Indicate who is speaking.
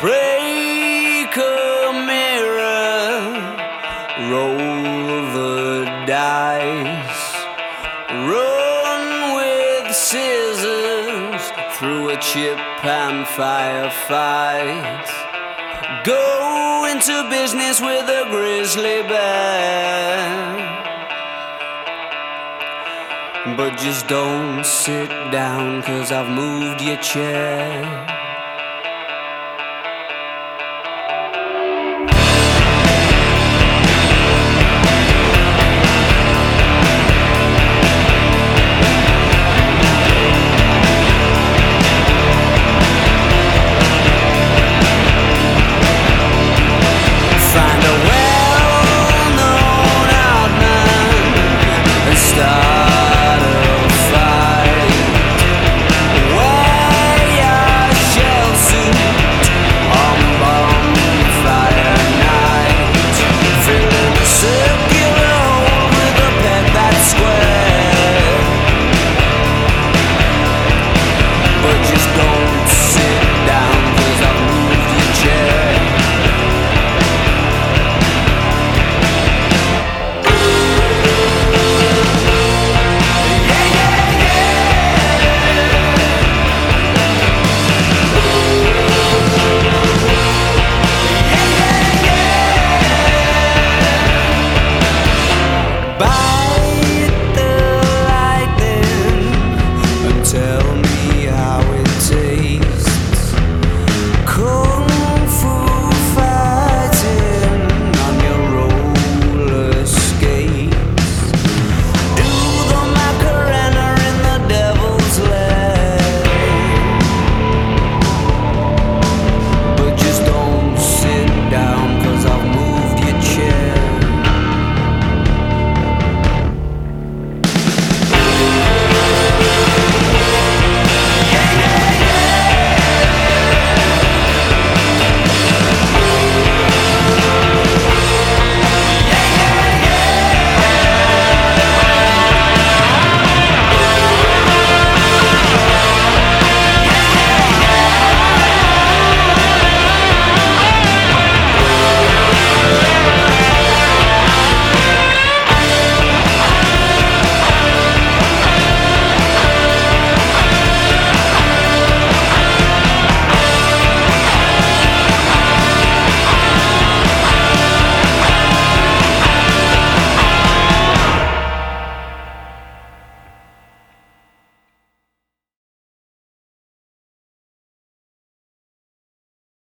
Speaker 1: break a mirror, roll the dice, run with scissors through a chip and firefight, go into business with a grizzly bear. But just don't sit down, cause I've moved your chair.